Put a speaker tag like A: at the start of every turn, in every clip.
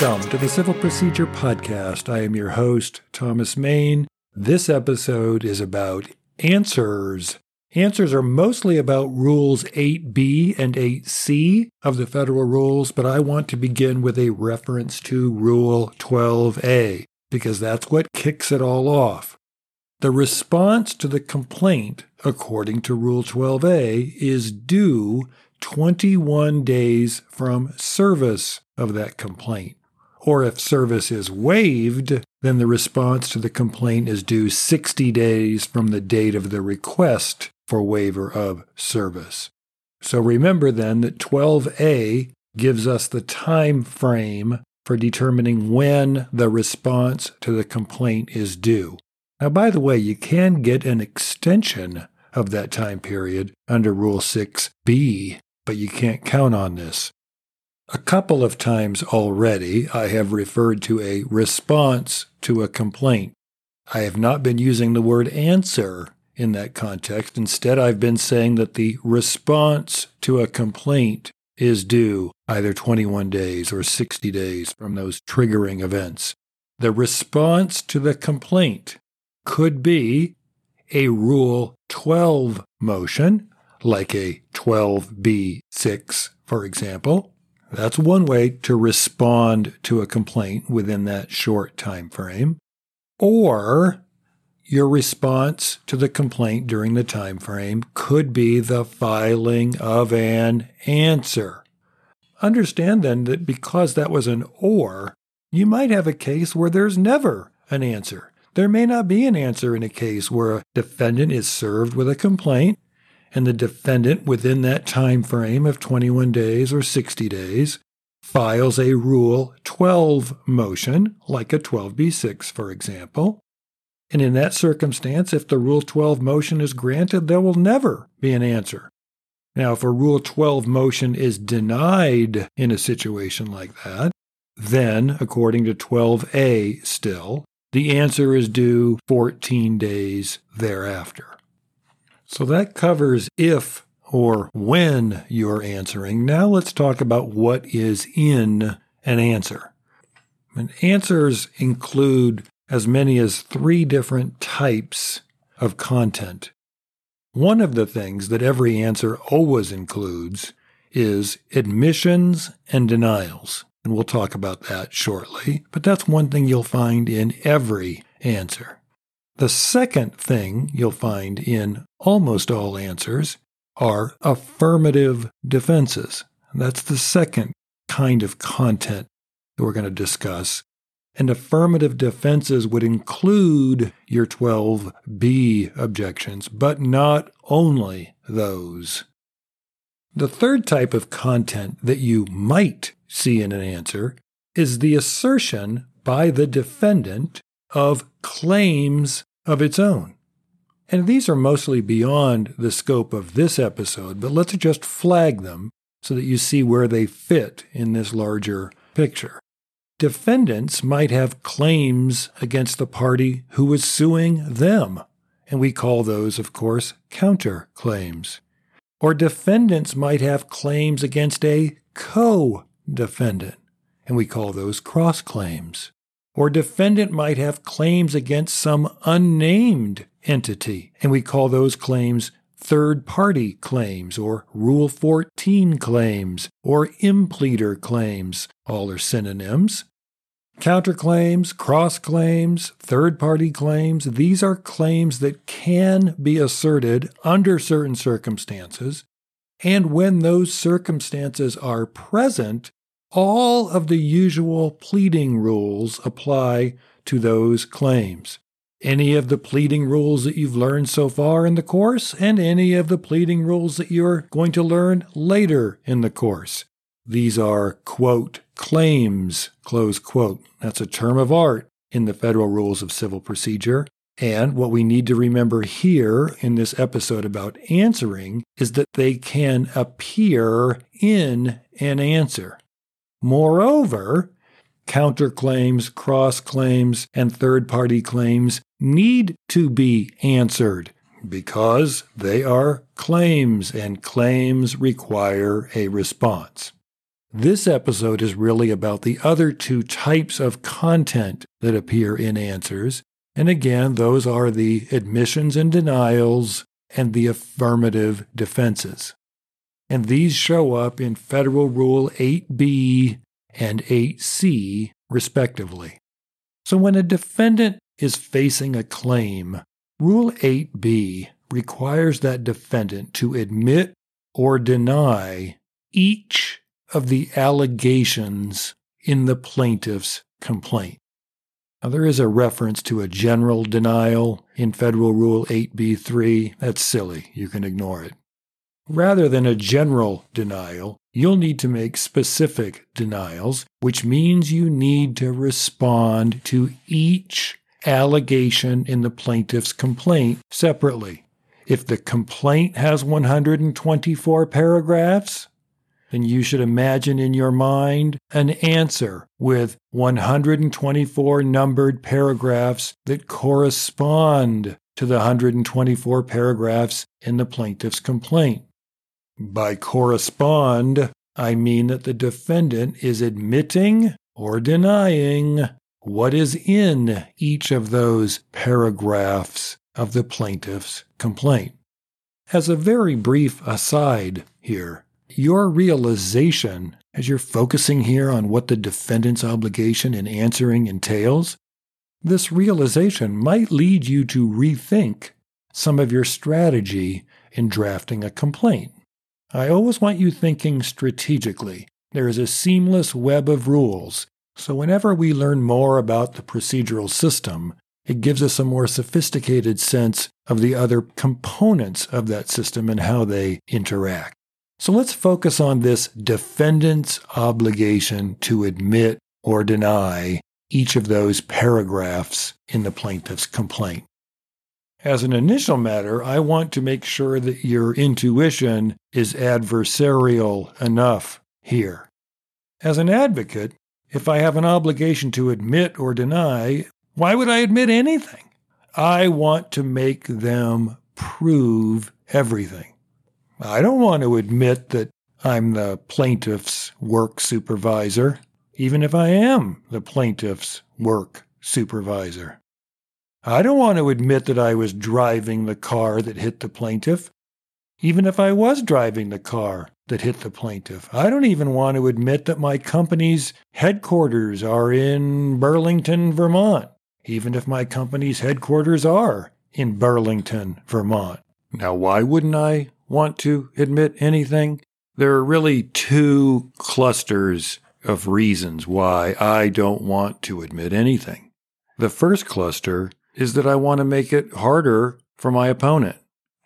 A: Welcome to the Civil Procedure Podcast. I am your host, Thomas Main. This episode is about answers. Answers are mostly about Rules 8b and 8c of the federal rules, but I want to begin with a reference to Rule 12a because that's what kicks it all off. The response to the complaint, according to Rule 12a, is due 21 days from service of that complaint. Or if service is waived, then the response to the complaint is due 60 days from the date of the request for waiver of service. So remember then that 12a gives us the time frame for determining when the response to the complaint is due. Now, by the way, you can get an extension of that time period under Rule 6b, but you can't count on this. A couple of times already, I have referred to a response to a complaint. I have not been using the word answer in that context. Instead, I've been saying that the response to a complaint is due either 21 days or 60 days from those triggering events. The response to the complaint could be a Rule 12 motion, like a 12b6, for example, that's one way to respond to a complaint within that short time frame. Or your response to the complaint during the time frame could be the filing of an answer. Understand then that because that was an or, you might have a case where there's never an answer. There may not be an answer in a case where a defendant is served with a complaint and the defendant within that time frame of 21 days or 60 days files a Rule 12 motion, like a 12b6, for example. And in that circumstance, if the Rule 12 motion is granted, there will never be an answer. Now, if a Rule 12 motion is denied in a situation like that, then, according to 12a still, the answer is due 14 days thereafter. So that covers if or when you're answering. Now let's talk about what is in an answer. And answers include as many as three different types of content. One of the things that every answer always includes is admissions and denials. And we'll talk about that shortly, but that's one thing you'll find in every answer. The second thing you'll find in almost all answers are affirmative defenses. That's the second kind of content that we're going to discuss. And affirmative defenses would include your 12b objections, but not only those. The third type of content that you might see in an answer is the assertion by the defendant of claims of its own. And these are mostly beyond the scope of this episode, but let's just flag them so that you see where they fit in this larger picture. Defendants might have claims against the party who was suing them, and we call those, of course, counterclaims. Or defendants might have claims against a co defendant, and we call those cross claims or defendant might have claims against some unnamed entity, and we call those claims third party claims or Rule 14 claims or impleader claims. All are synonyms. Counterclaims, cross claims, third party claims, these are claims that can be asserted under certain circumstances. And when those circumstances are present, all of the usual pleading rules apply to those claims. Any of the pleading rules that you've learned so far in the course, and any of the pleading rules that you're going to learn later in the course. These are, quote, claims, close quote. That's a term of art in the federal rules of civil procedure. And what we need to remember here in this episode about answering is that they can appear in an answer. Moreover, counterclaims, cross claims, and third party claims need to be answered because they are claims and claims require a response. This episode is really about the other two types of content that appear in answers. And again, those are the admissions and denials and the affirmative defenses. And these show up in Federal Rule 8b and 8c, respectively. So when a defendant is facing a claim, Rule 8b requires that defendant to admit or deny each of the allegations in the plaintiff's complaint. Now, there is a reference to a general denial in Federal Rule 8b3. That's silly. You can ignore it. Rather than a general denial, you'll need to make specific denials, which means you need to respond to each allegation in the plaintiff's complaint separately. If the complaint has 124 paragraphs, then you should imagine in your mind an answer with 124 numbered paragraphs that correspond to the 124 paragraphs in the plaintiff's complaint. By correspond, I mean that the defendant is admitting or denying what is in each of those paragraphs of the plaintiff's complaint. As a very brief aside here, your realization, as you're focusing here on what the defendant's obligation in answering entails, this realization might lead you to rethink some of your strategy in drafting a complaint. I always want you thinking strategically. There is a seamless web of rules, so whenever we learn more about the procedural system, it gives us a more sophisticated sense of the other components of that system and how they interact. So let's focus on this defendant's obligation to admit or deny each of those paragraphs in the plaintiff's complaint. As an initial matter, I want to make sure that your intuition is adversarial enough here. As an advocate, if I have an obligation to admit or deny, why would I admit anything? I want to make them prove everything. I don't want to admit that I'm the plaintiff's work supervisor, even if I am the plaintiff's work supervisor. I don't want to admit that I was driving the car that hit the plaintiff, even if I was driving the car that hit the plaintiff. I don't even want to admit that my company's headquarters are in Burlington, Vermont, even if my company's headquarters are in Burlington, Vermont. Now, why wouldn't I want to admit anything? There are really two clusters of reasons why I don't want to admit anything. The first cluster is that I want to make it harder for my opponent.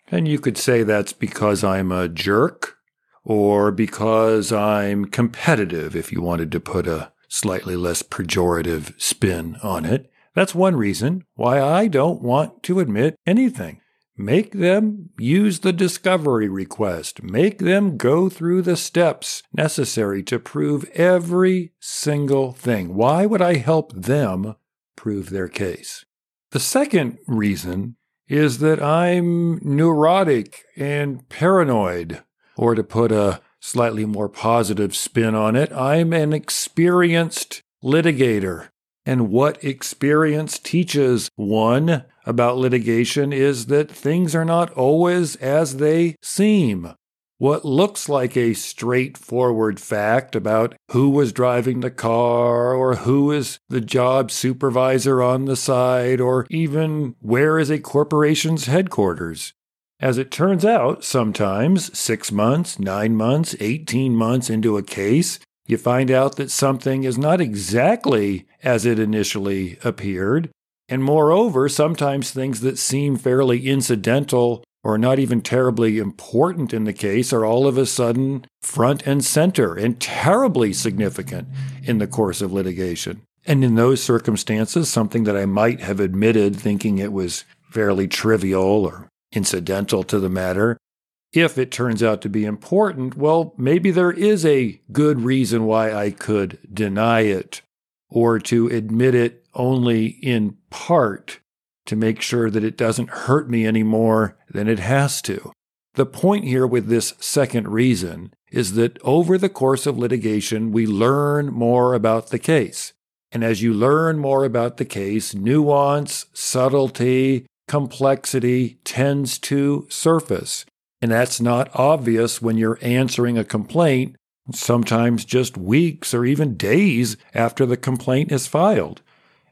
A: And you could say that's because I'm a jerk or because I'm competitive, if you wanted to put a slightly less pejorative spin on it. That's one reason why I don't want to admit anything. Make them use the discovery request. Make them go through the steps necessary to prove every single thing. Why would I help them prove their case? The second reason is that I'm neurotic and paranoid, or to put a slightly more positive spin on it, I'm an experienced litigator. And what experience teaches one about litigation is that things are not always as they seem what looks like a straightforward fact about who was driving the car or who is the job supervisor on the side or even where is a corporation's headquarters. As it turns out, sometimes six months, nine months, 18 months into a case, you find out that something is not exactly as it initially appeared. And moreover, sometimes things that seem fairly incidental or not even terribly important in the case are all of a sudden front and center and terribly significant in the course of litigation. And in those circumstances, something that I might have admitted thinking it was fairly trivial or incidental to the matter, if it turns out to be important, well, maybe there is a good reason why I could deny it or to admit it only in part to make sure that it doesn't hurt me any more than it has to. The point here with this second reason is that over the course of litigation, we learn more about the case. And as you learn more about the case, nuance, subtlety, complexity tends to surface. And that's not obvious when you're answering a complaint, sometimes just weeks or even days after the complaint is filed.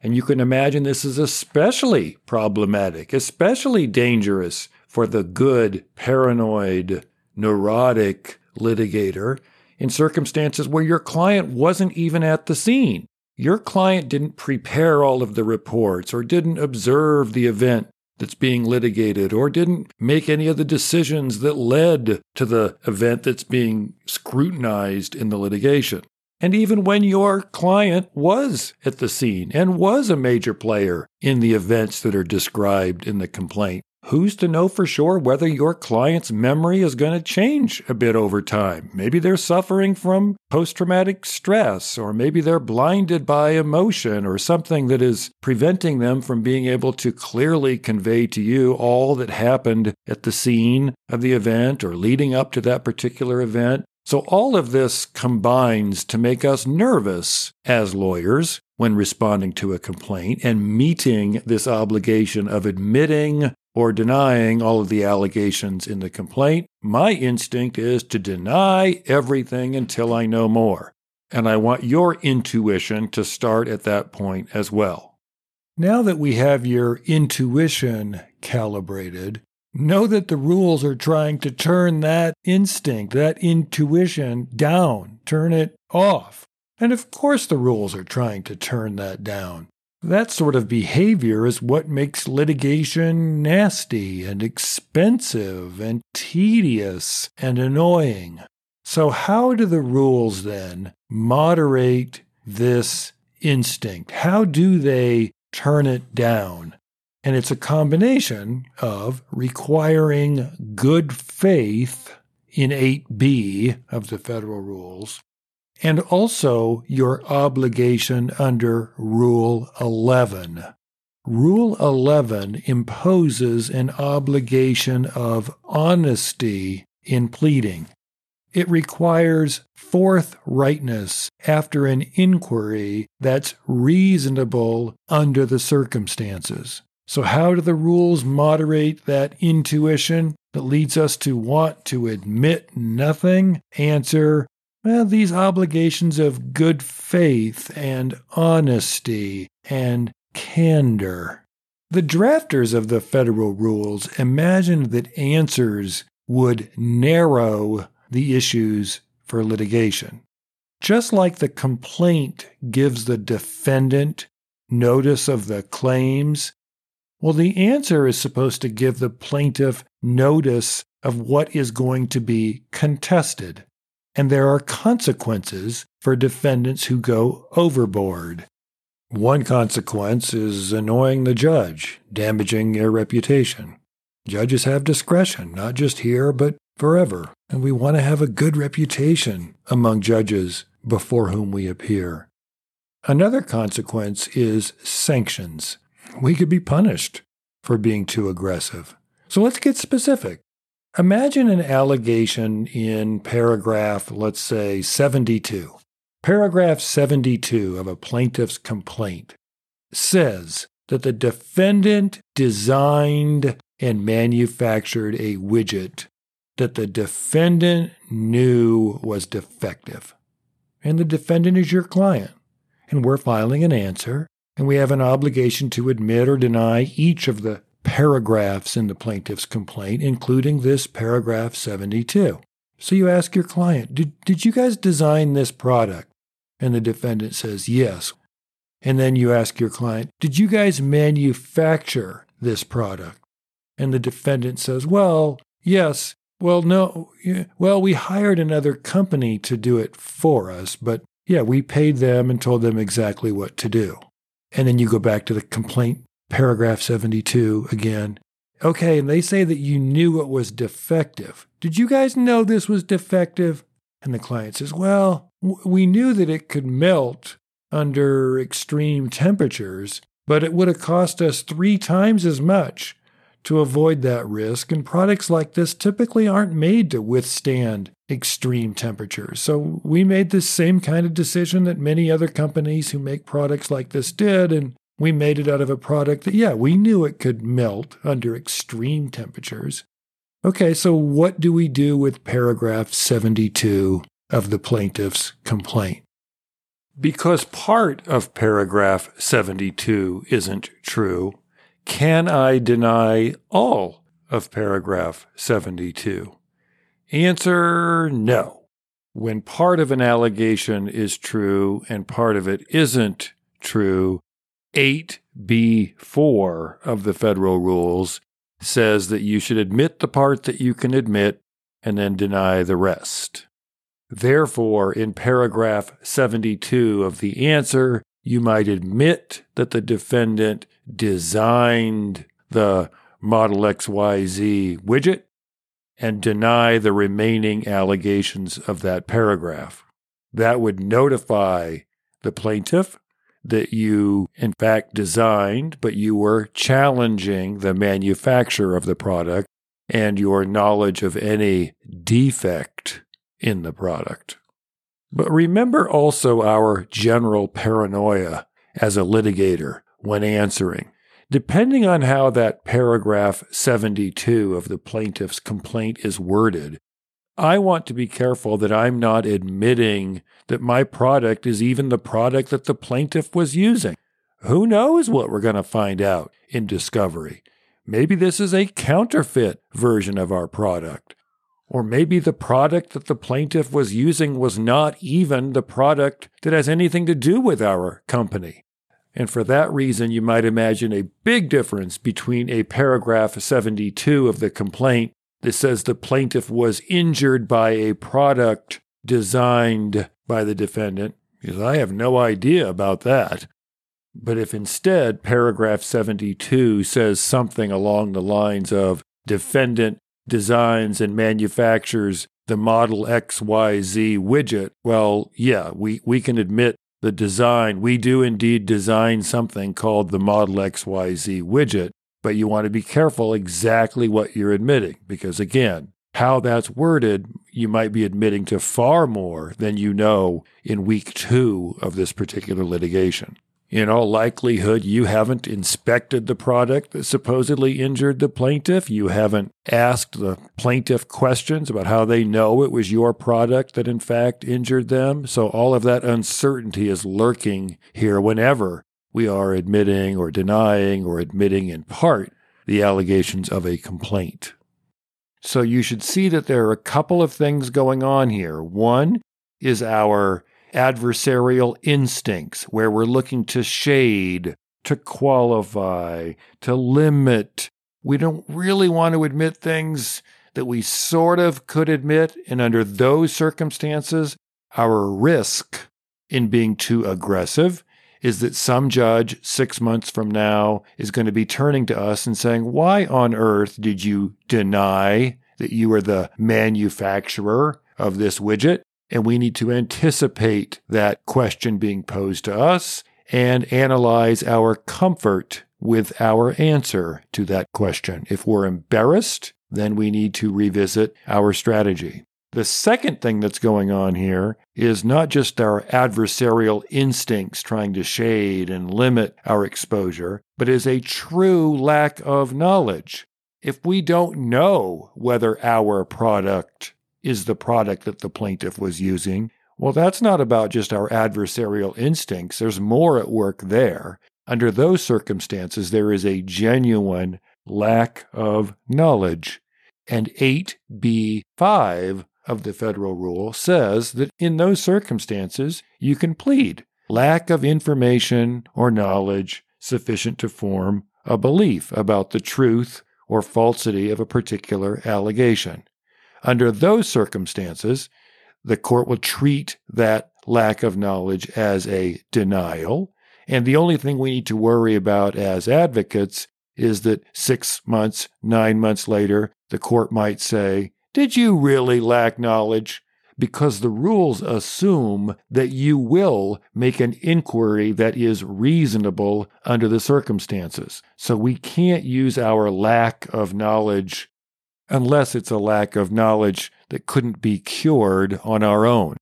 A: And you can imagine this is especially problematic, especially dangerous for the good, paranoid, neurotic litigator in circumstances where your client wasn't even at the scene. Your client didn't prepare all of the reports or didn't observe the event that's being litigated or didn't make any of the decisions that led to the event that's being scrutinized in the litigation. And even when your client was at the scene and was a major player in the events that are described in the complaint, Who's to know for sure whether your client's memory is going to change a bit over time? Maybe they're suffering from post traumatic stress, or maybe they're blinded by emotion or something that is preventing them from being able to clearly convey to you all that happened at the scene of the event or leading up to that particular event. So, all of this combines to make us nervous as lawyers when responding to a complaint and meeting this obligation of admitting or denying all of the allegations in the complaint. My instinct is to deny everything until I know more. And I want your intuition to start at that point as well. Now that we have your intuition calibrated, know that the rules are trying to turn that instinct, that intuition down, turn it off. And of course, the rules are trying to turn that down. That sort of behavior is what makes litigation nasty and expensive and tedious and annoying. So, how do the rules then moderate this instinct? How do they turn it down? And it's a combination of requiring good faith in 8b of the federal rules and also your obligation under Rule 11. Rule 11 imposes an obligation of honesty in pleading. It requires forthrightness after an inquiry that's reasonable under the circumstances. So, how do the rules moderate that intuition that leads us to want to admit nothing? Answer well, these obligations of good faith and honesty and candor. The drafters of the federal rules imagined that answers would narrow the issues for litigation. Just like the complaint gives the defendant notice of the claims, well, the answer is supposed to give the plaintiff notice of what is going to be contested and there are consequences for defendants who go overboard. One consequence is annoying the judge, damaging their reputation. Judges have discretion, not just here, but forever, and we want to have a good reputation among judges before whom we appear. Another consequence is sanctions. We could be punished for being too aggressive. So let's get specific. Imagine an allegation in paragraph, let's say 72. Paragraph 72 of a plaintiff's complaint says that the defendant designed and manufactured a widget that the defendant knew was defective. And the defendant is your client. And we're filing an answer, and we have an obligation to admit or deny each of the paragraphs in the plaintiff's complaint, including this paragraph 72. So you ask your client, did, did you guys design this product? And the defendant says, yes. And then you ask your client, did you guys manufacture this product? And the defendant says, well, yes. Well, no. Well, we hired another company to do it for us, but yeah, we paid them and told them exactly what to do. And then you go back to the complaint paragraph 72 again. Okay, and they say that you knew it was defective. Did you guys know this was defective? And the client says, Well, we knew that it could melt under extreme temperatures, but it would have cost us three times as much to avoid that risk. And products like this typically aren't made to withstand extreme temperatures. So we made the same kind of decision that many other companies who make products like this did. And we made it out of a product that, yeah, we knew it could melt under extreme temperatures. Okay, so what do we do with paragraph 72 of the plaintiff's complaint? Because part of paragraph 72 isn't true, can I deny all of paragraph 72? Answer no. When part of an allegation is true and part of it isn't true, 8b4 of the federal rules says that you should admit the part that you can admit and then deny the rest. Therefore, in paragraph 72 of the answer, you might admit that the defendant designed the Model XYZ widget and deny the remaining allegations of that paragraph. That would notify the plaintiff that you, in fact, designed, but you were challenging the manufacture of the product and your knowledge of any defect in the product. But remember also our general paranoia as a litigator when answering. Depending on how that paragraph 72 of the plaintiff's complaint is worded, I want to be careful that I'm not admitting that my product is even the product that the plaintiff was using. Who knows what we're going to find out in discovery? Maybe this is a counterfeit version of our product. Or maybe the product that the plaintiff was using was not even the product that has anything to do with our company. And for that reason, you might imagine a big difference between a paragraph 72 of the complaint that says the plaintiff was injured by a product designed by the defendant, because I have no idea about that. But if instead paragraph 72 says something along the lines of defendant designs and manufactures the Model XYZ widget, well, yeah, we, we can admit the design. We do indeed design something called the Model XYZ widget, but you want to be careful exactly what you're admitting because, again, how that's worded, you might be admitting to far more than you know in week two of this particular litigation. In all likelihood, you haven't inspected the product that supposedly injured the plaintiff. You haven't asked the plaintiff questions about how they know it was your product that in fact injured them. So all of that uncertainty is lurking here whenever we are admitting or denying or admitting in part the allegations of a complaint. So you should see that there are a couple of things going on here. One is our adversarial instincts, where we're looking to shade, to qualify, to limit. We don't really want to admit things that we sort of could admit. And under those circumstances, our risk in being too aggressive is that some judge six months from now is going to be turning to us and saying, Why on earth did you deny that you were the manufacturer of this widget? And we need to anticipate that question being posed to us and analyze our comfort with our answer to that question. If we're embarrassed, then we need to revisit our strategy. The second thing that's going on here is not just our adversarial instincts trying to shade and limit our exposure, but is a true lack of knowledge. If we don't know whether our product is the product that the plaintiff was using, well, that's not about just our adversarial instincts. There's more at work there. Under those circumstances, there is a genuine lack of knowledge. And 8b5 of the federal rule says that in those circumstances, you can plead lack of information or knowledge sufficient to form a belief about the truth or falsity of a particular allegation. Under those circumstances, the court will treat that lack of knowledge as a denial. And the only thing we need to worry about as advocates is that six months, nine months later, the court might say, did you really lack knowledge? Because the rules assume that you will make an inquiry that is reasonable under the circumstances. So we can't use our lack of knowledge unless it's a lack of knowledge that couldn't be cured on our own.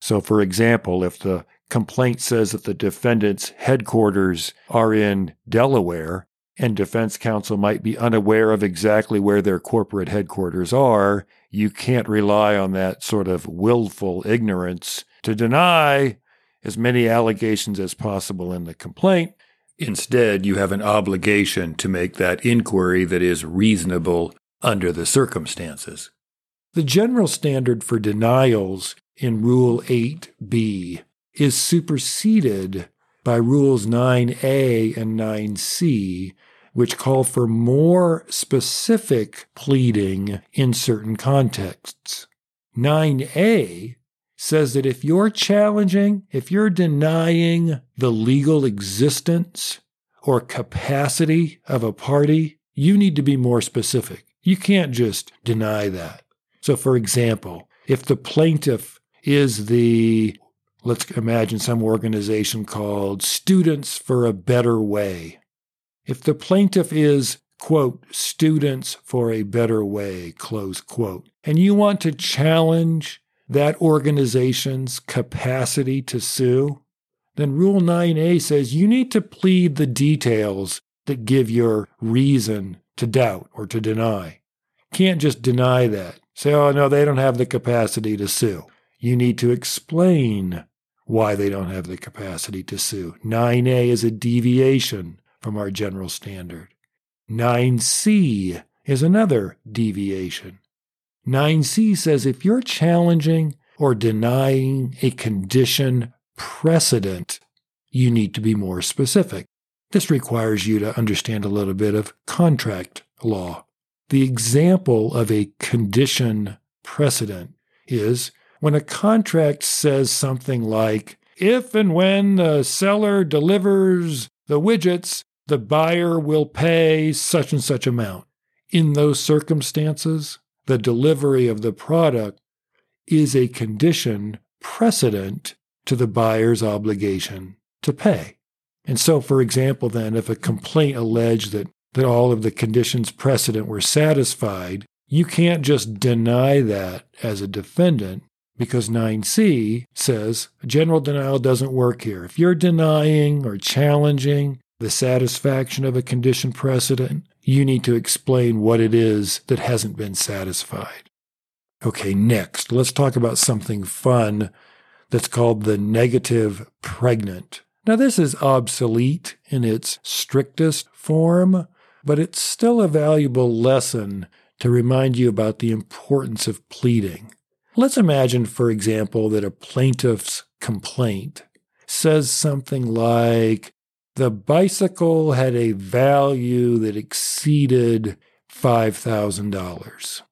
A: So, for example, if the complaint says that the defendant's headquarters are in Delaware, and defense counsel might be unaware of exactly where their corporate headquarters are, you can't rely on that sort of willful ignorance to deny as many allegations as possible in the complaint. Instead, you have an obligation to make that inquiry that is reasonable under the circumstances. The general standard for denials in Rule 8b is superseded by Rules 9a and 9c, which call for more specific pleading in certain contexts. 9a says that if you're challenging, if you're denying the legal existence or capacity of a party, you need to be more specific. You can't just deny that. So, for example, if the plaintiff is the, let's imagine some organization called Students for a Better Way. If the plaintiff is, quote, Students for a Better Way, close quote, and you want to challenge that organization's capacity to sue, then Rule 9a says you need to plead the details that give your reason to doubt or to deny. Can't just deny that. Say, oh, no, they don't have the capacity to sue. You need to explain why they don't have the capacity to sue. 9a is a deviation from our general standard. 9c is another deviation. 9c says if you're challenging or denying a condition precedent, you need to be more specific. This requires you to understand a little bit of contract law. The example of a condition precedent is when a contract says something like, if and when the seller delivers the widgets, the buyer will pay such and such amount. In those circumstances, the delivery of the product is a condition precedent to the buyer's obligation to pay. And so, for example, then, if a complaint alleged that, that all of the conditions precedent were satisfied, you can't just deny that as a defendant because 9c says general denial doesn't work here. If you're denying or challenging the satisfaction of a condition precedent, you need to explain what it is that hasn't been satisfied. Okay, next, let's talk about something fun that's called the negative pregnant. Now, this is obsolete in its strictest form, but it's still a valuable lesson to remind you about the importance of pleading. Let's imagine, for example, that a plaintiff's complaint says something like, the bicycle had a value that exceeded $5,000.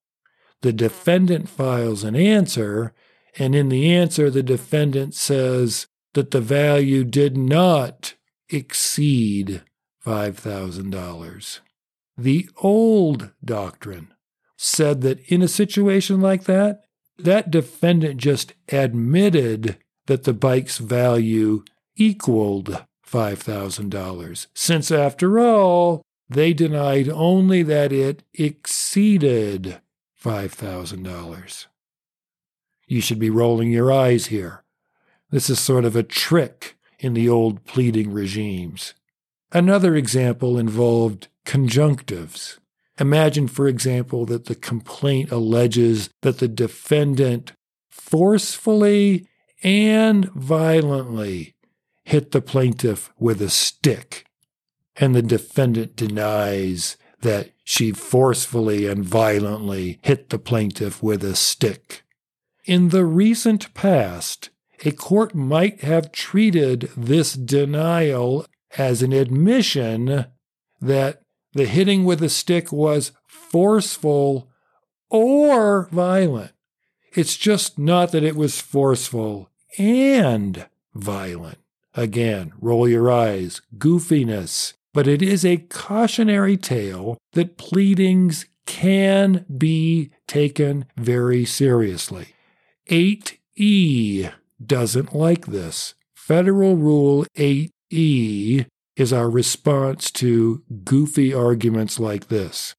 A: The defendant files an answer, and in the answer, the defendant says that the value did not exceed $5,000. The old doctrine said that in a situation like that, that defendant just admitted that the bike's value equaled $5,000, since after all, they denied only that it exceeded $5,000. You should be rolling your eyes here. This is sort of a trick in the old pleading regimes. Another example involved conjunctives. Imagine, for example, that the complaint alleges that the defendant forcefully and violently hit the plaintiff with a stick, and the defendant denies that she forcefully and violently hit the plaintiff with a stick. In the recent past, a court might have treated this denial as an admission that the hitting with a stick was forceful or violent. It's just not that it was forceful and violent. Again, roll your eyes, goofiness. But it is a cautionary tale that pleadings can be taken very seriously. 8E doesn't like this. Federal Rule 8E is our response to goofy arguments like this.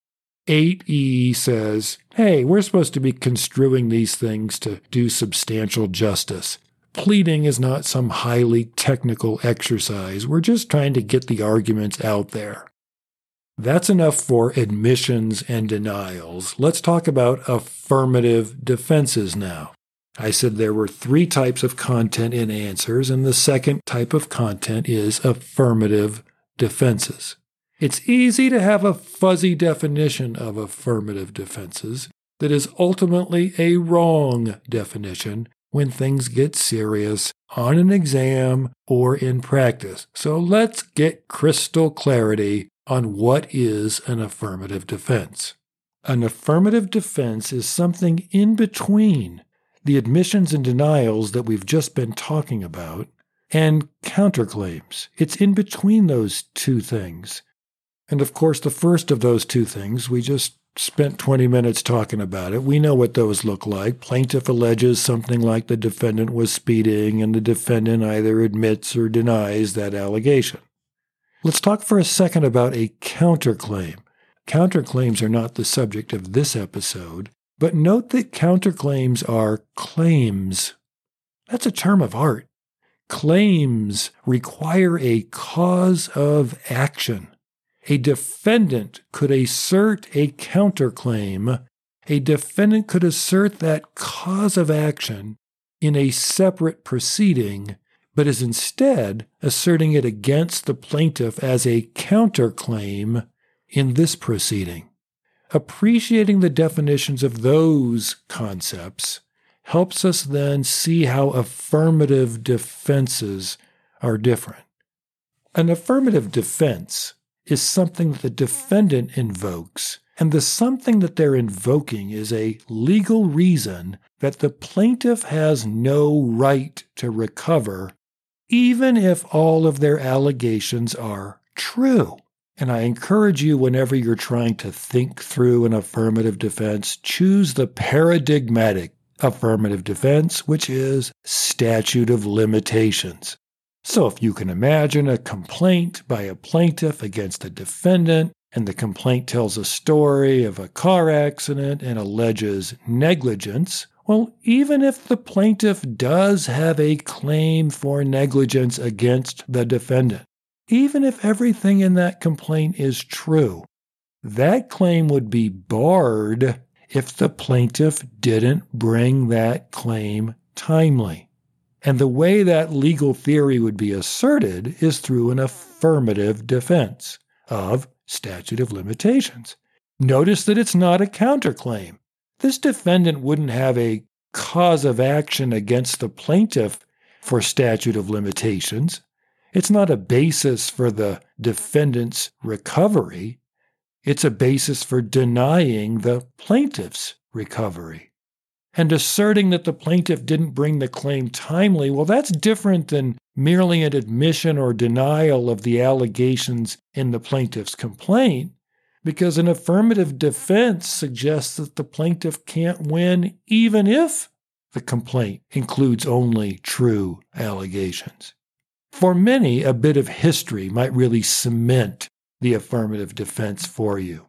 A: 8E says, hey, we're supposed to be construing these things to do substantial justice. Pleading is not some highly technical exercise. We're just trying to get the arguments out there. That's enough for admissions and denials. Let's talk about affirmative defenses now. I said there were three types of content in answers, and the second type of content is affirmative defenses. It's easy to have a fuzzy definition of affirmative defenses that is ultimately a wrong definition when things get serious on an exam or in practice. So let's get crystal clarity on what is an affirmative defense. An affirmative defense is something in between the admissions and denials that we've just been talking about and counterclaims. It's in between those two things. And of course, the first of those two things, we just spent 20 minutes talking about it. We know what those look like. Plaintiff alleges something like the defendant was speeding, and the defendant either admits or denies that allegation. Let's talk for a second about a counterclaim. Counterclaims are not the subject of this episode, but note that counterclaims are claims. That's a term of art. Claims require a cause of action. A defendant could assert a counterclaim. A defendant could assert that cause of action in a separate proceeding, but is instead asserting it against the plaintiff as a counterclaim in this proceeding. Appreciating the definitions of those concepts helps us then see how affirmative defenses are different. An affirmative defense is something that the defendant invokes, and the something that they're invoking is a legal reason that the plaintiff has no right to recover, even if all of their allegations are true. And I encourage you, whenever you're trying to think through an affirmative defense, choose the paradigmatic affirmative defense, which is statute of limitations. So, if you can imagine a complaint by a plaintiff against a defendant, and the complaint tells a story of a car accident and alleges negligence, well, even if the plaintiff does have a claim for negligence against the defendant, even if everything in that complaint is true, that claim would be barred if the plaintiff didn't bring that claim timely. And the way that legal theory would be asserted is through an affirmative defense of statute of limitations. Notice that it's not a counterclaim. This defendant wouldn't have a cause of action against the plaintiff for statute of limitations. It's not a basis for the defendant's recovery. It's a basis for denying the plaintiff's recovery and asserting that the plaintiff didn't bring the claim timely, well, that's different than merely an admission or denial of the allegations in the plaintiff's complaint, because an affirmative defense suggests that the plaintiff can't win even if the complaint includes only true allegations. For many, a bit of history might really cement the affirmative defense for you.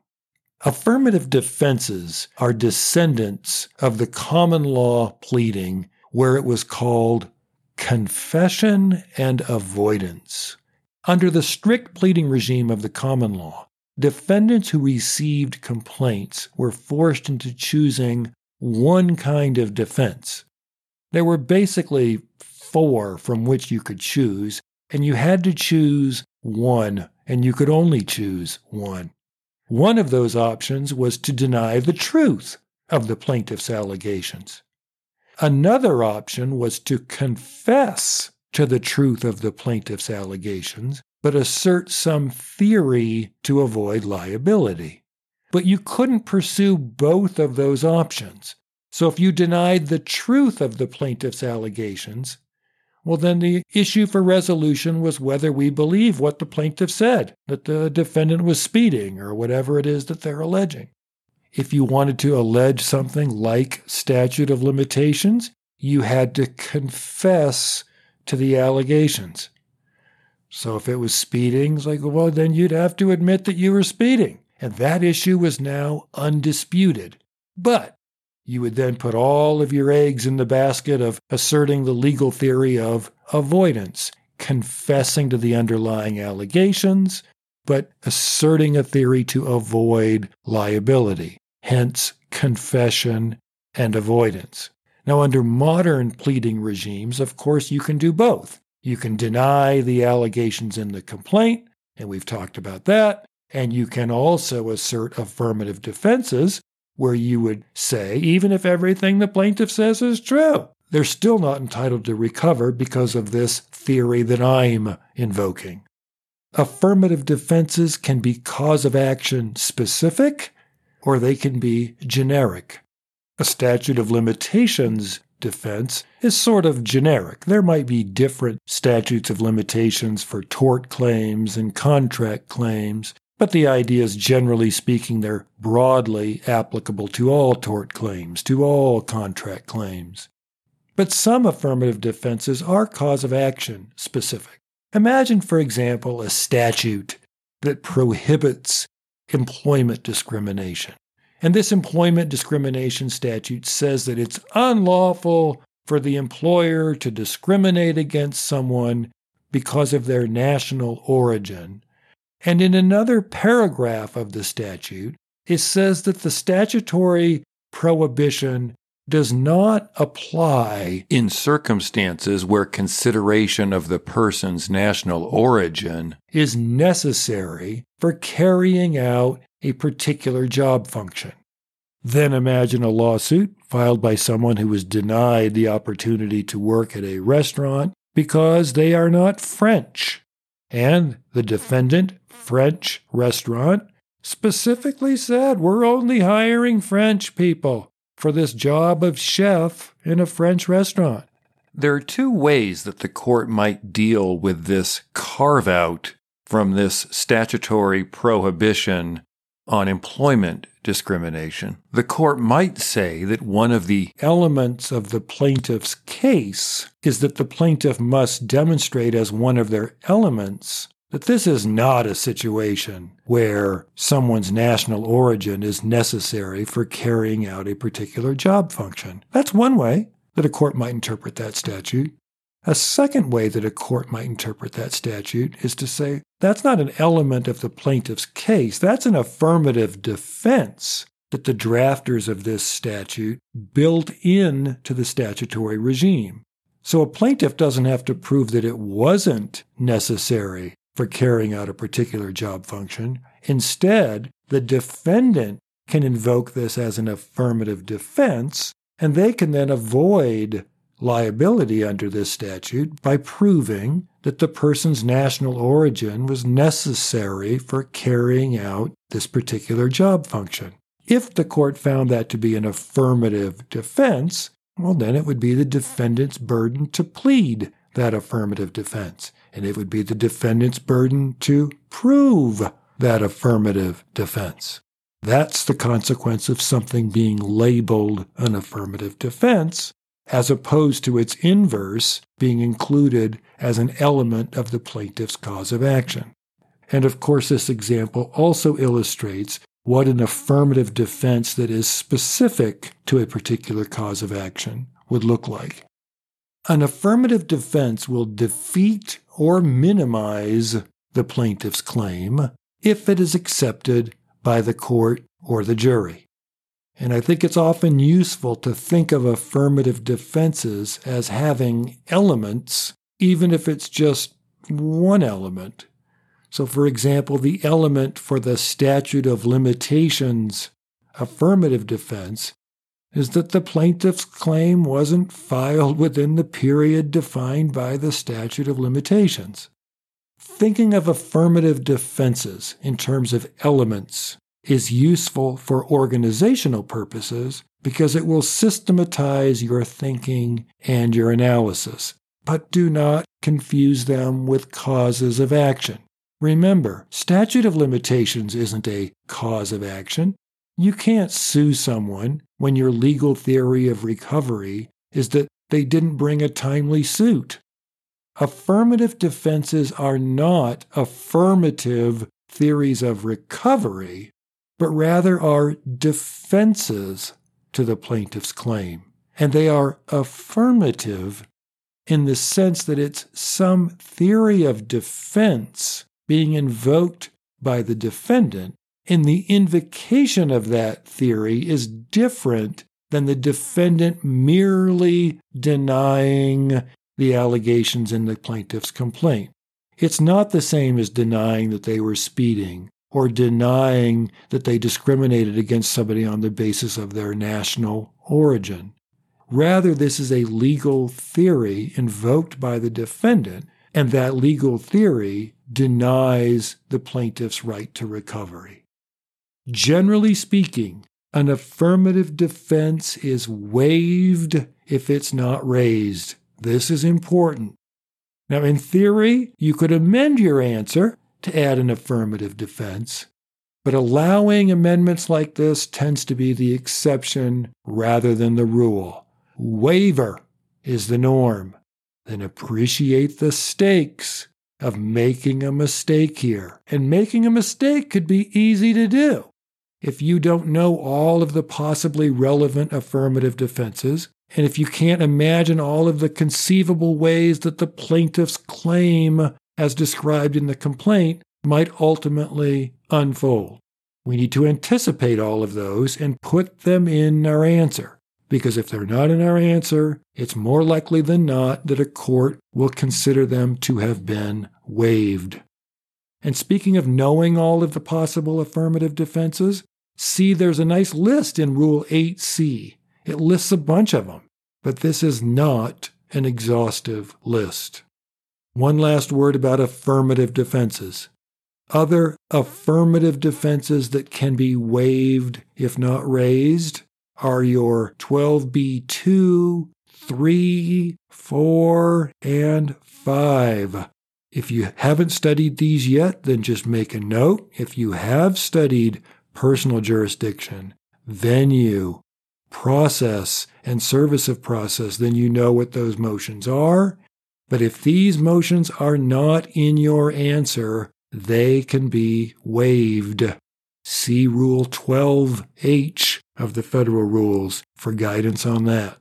A: Affirmative defenses are descendants of the common law pleading where it was called confession and avoidance. Under the strict pleading regime of the common law, defendants who received complaints were forced into choosing one kind of defense. There were basically four from which you could choose, and you had to choose one, and you could only choose one. One of those options was to deny the truth of the plaintiff's allegations. Another option was to confess to the truth of the plaintiff's allegations, but assert some theory to avoid liability. But you couldn't pursue both of those options. So if you denied the truth of the plaintiff's allegations, well, then the issue for resolution was whether we believe what the plaintiff said, that the defendant was speeding or whatever it is that they're alleging. If you wanted to allege something like statute of limitations, you had to confess to the allegations. So if it was speeding, it's like, well, then you'd have to admit that you were speeding. and that issue was now undisputed. But you would then put all of your eggs in the basket of asserting the legal theory of avoidance, confessing to the underlying allegations, but asserting a theory to avoid liability, hence confession and avoidance. Now, under modern pleading regimes, of course, you can do both. You can deny the allegations in the complaint, and we've talked about that, and you can also assert affirmative defenses where you would say, even if everything the plaintiff says is true, they're still not entitled to recover because of this theory that I'm invoking. Affirmative defenses can be cause of action specific or they can be generic. A statute of limitations defense is sort of generic. There might be different statutes of limitations for tort claims and contract claims, but the idea is generally speaking, they're broadly applicable to all tort claims, to all contract claims. But some affirmative defenses are cause of action specific. Imagine, for example, a statute that prohibits employment discrimination. And this employment discrimination statute says that it's unlawful for the employer to discriminate against someone because of their national origin and in another paragraph of the statute, it says that the statutory prohibition does not apply in circumstances where consideration of the person's national origin is necessary for carrying out a particular job function. Then imagine a lawsuit filed by someone who was denied the opportunity to work at a restaurant because they are not French. And the defendant French restaurant specifically said, We're only hiring French people for this job of chef in a French restaurant. There are two ways that the court might deal with this carve out from this statutory prohibition on employment discrimination. The court might say that one of the elements of the plaintiff's case is that the plaintiff must demonstrate as one of their elements that this is not a situation where someone's national origin is necessary for carrying out a particular job function. That's one way that a court might interpret that statute. A second way that a court might interpret that statute is to say that's not an element of the plaintiff's case, that's an affirmative defense that the drafters of this statute built in to the statutory regime. So a plaintiff doesn't have to prove that it wasn't necessary for carrying out a particular job function. Instead, the defendant can invoke this as an affirmative defense, and they can then avoid liability under this statute by proving that the person's national origin was necessary for carrying out this particular job function. If the court found that to be an affirmative defense, well, then it would be the defendant's burden to plead that affirmative defense and it would be the defendant's burden to prove that affirmative defense. That's the consequence of something being labeled an affirmative defense, as opposed to its inverse being included as an element of the plaintiff's cause of action. And of course, this example also illustrates what an affirmative defense that is specific to a particular cause of action would look like. An affirmative defense will defeat or minimize the plaintiff's claim if it is accepted by the court or the jury. And I think it's often useful to think of affirmative defenses as having elements, even if it's just one element. So, for example, the element for the statute of limitations affirmative defense is that the plaintiff's claim wasn't filed within the period defined by the statute of limitations. Thinking of affirmative defenses in terms of elements is useful for organizational purposes because it will systematize your thinking and your analysis. But do not confuse them with causes of action. Remember, statute of limitations isn't a cause of action. You can't sue someone when your legal theory of recovery is that they didn't bring a timely suit. Affirmative defenses are not affirmative theories of recovery, but rather are defenses to the plaintiff's claim. And they are affirmative in the sense that it's some theory of defense being invoked by the defendant, and the invocation of that theory is different than the defendant merely denying the allegations in the plaintiff's complaint. It's not the same as denying that they were speeding or denying that they discriminated against somebody on the basis of their national origin. Rather, this is a legal theory invoked by the defendant, and that legal theory denies the plaintiff's right to recovery. Generally speaking, an affirmative defense is waived if it's not raised. This is important. Now, in theory, you could amend your answer to add an affirmative defense, but allowing amendments like this tends to be the exception rather than the rule. Waiver is the norm. Then appreciate the stakes of making a mistake here. And making a mistake could be easy to do. If you don't know all of the possibly relevant affirmative defenses, and if you can't imagine all of the conceivable ways that the plaintiff's claim, as described in the complaint, might ultimately unfold. We need to anticipate all of those and put them in our answer because if they're not in our answer, it's more likely than not that a court will consider them to have been waived. And speaking of knowing all of the possible affirmative defenses, see there's a nice list in Rule 8c. It lists a bunch of them, but this is not an exhaustive list. One last word about affirmative defenses. Other affirmative defenses that can be waived if not raised are your 12b2, 3, 4, and 5. If you haven't studied these yet, then just make a note. If you have studied personal jurisdiction, venue, process, and service of process, then you know what those motions are. But if these motions are not in your answer, they can be waived. See Rule 12H of the federal rules for guidance on that.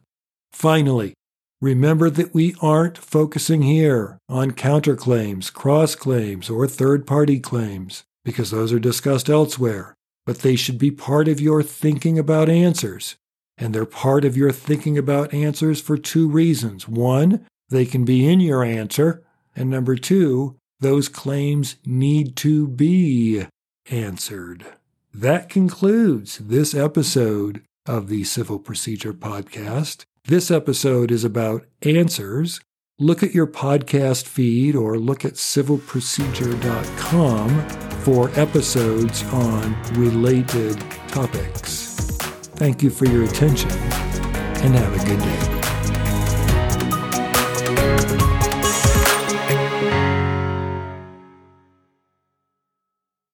A: Finally, remember that we aren't focusing here on counterclaims, cross claims, or third party claims, because those are discussed elsewhere, but they should be part of your thinking about answers. And they're part of your thinking about answers for two reasons. One, they can be in your answer. And number two, those claims need to be answered. That concludes this episode of the Civil Procedure Podcast. This episode is about answers. Look at your podcast feed or look at civilprocedure.com for episodes on related topics. Thank you for your attention and have a good day.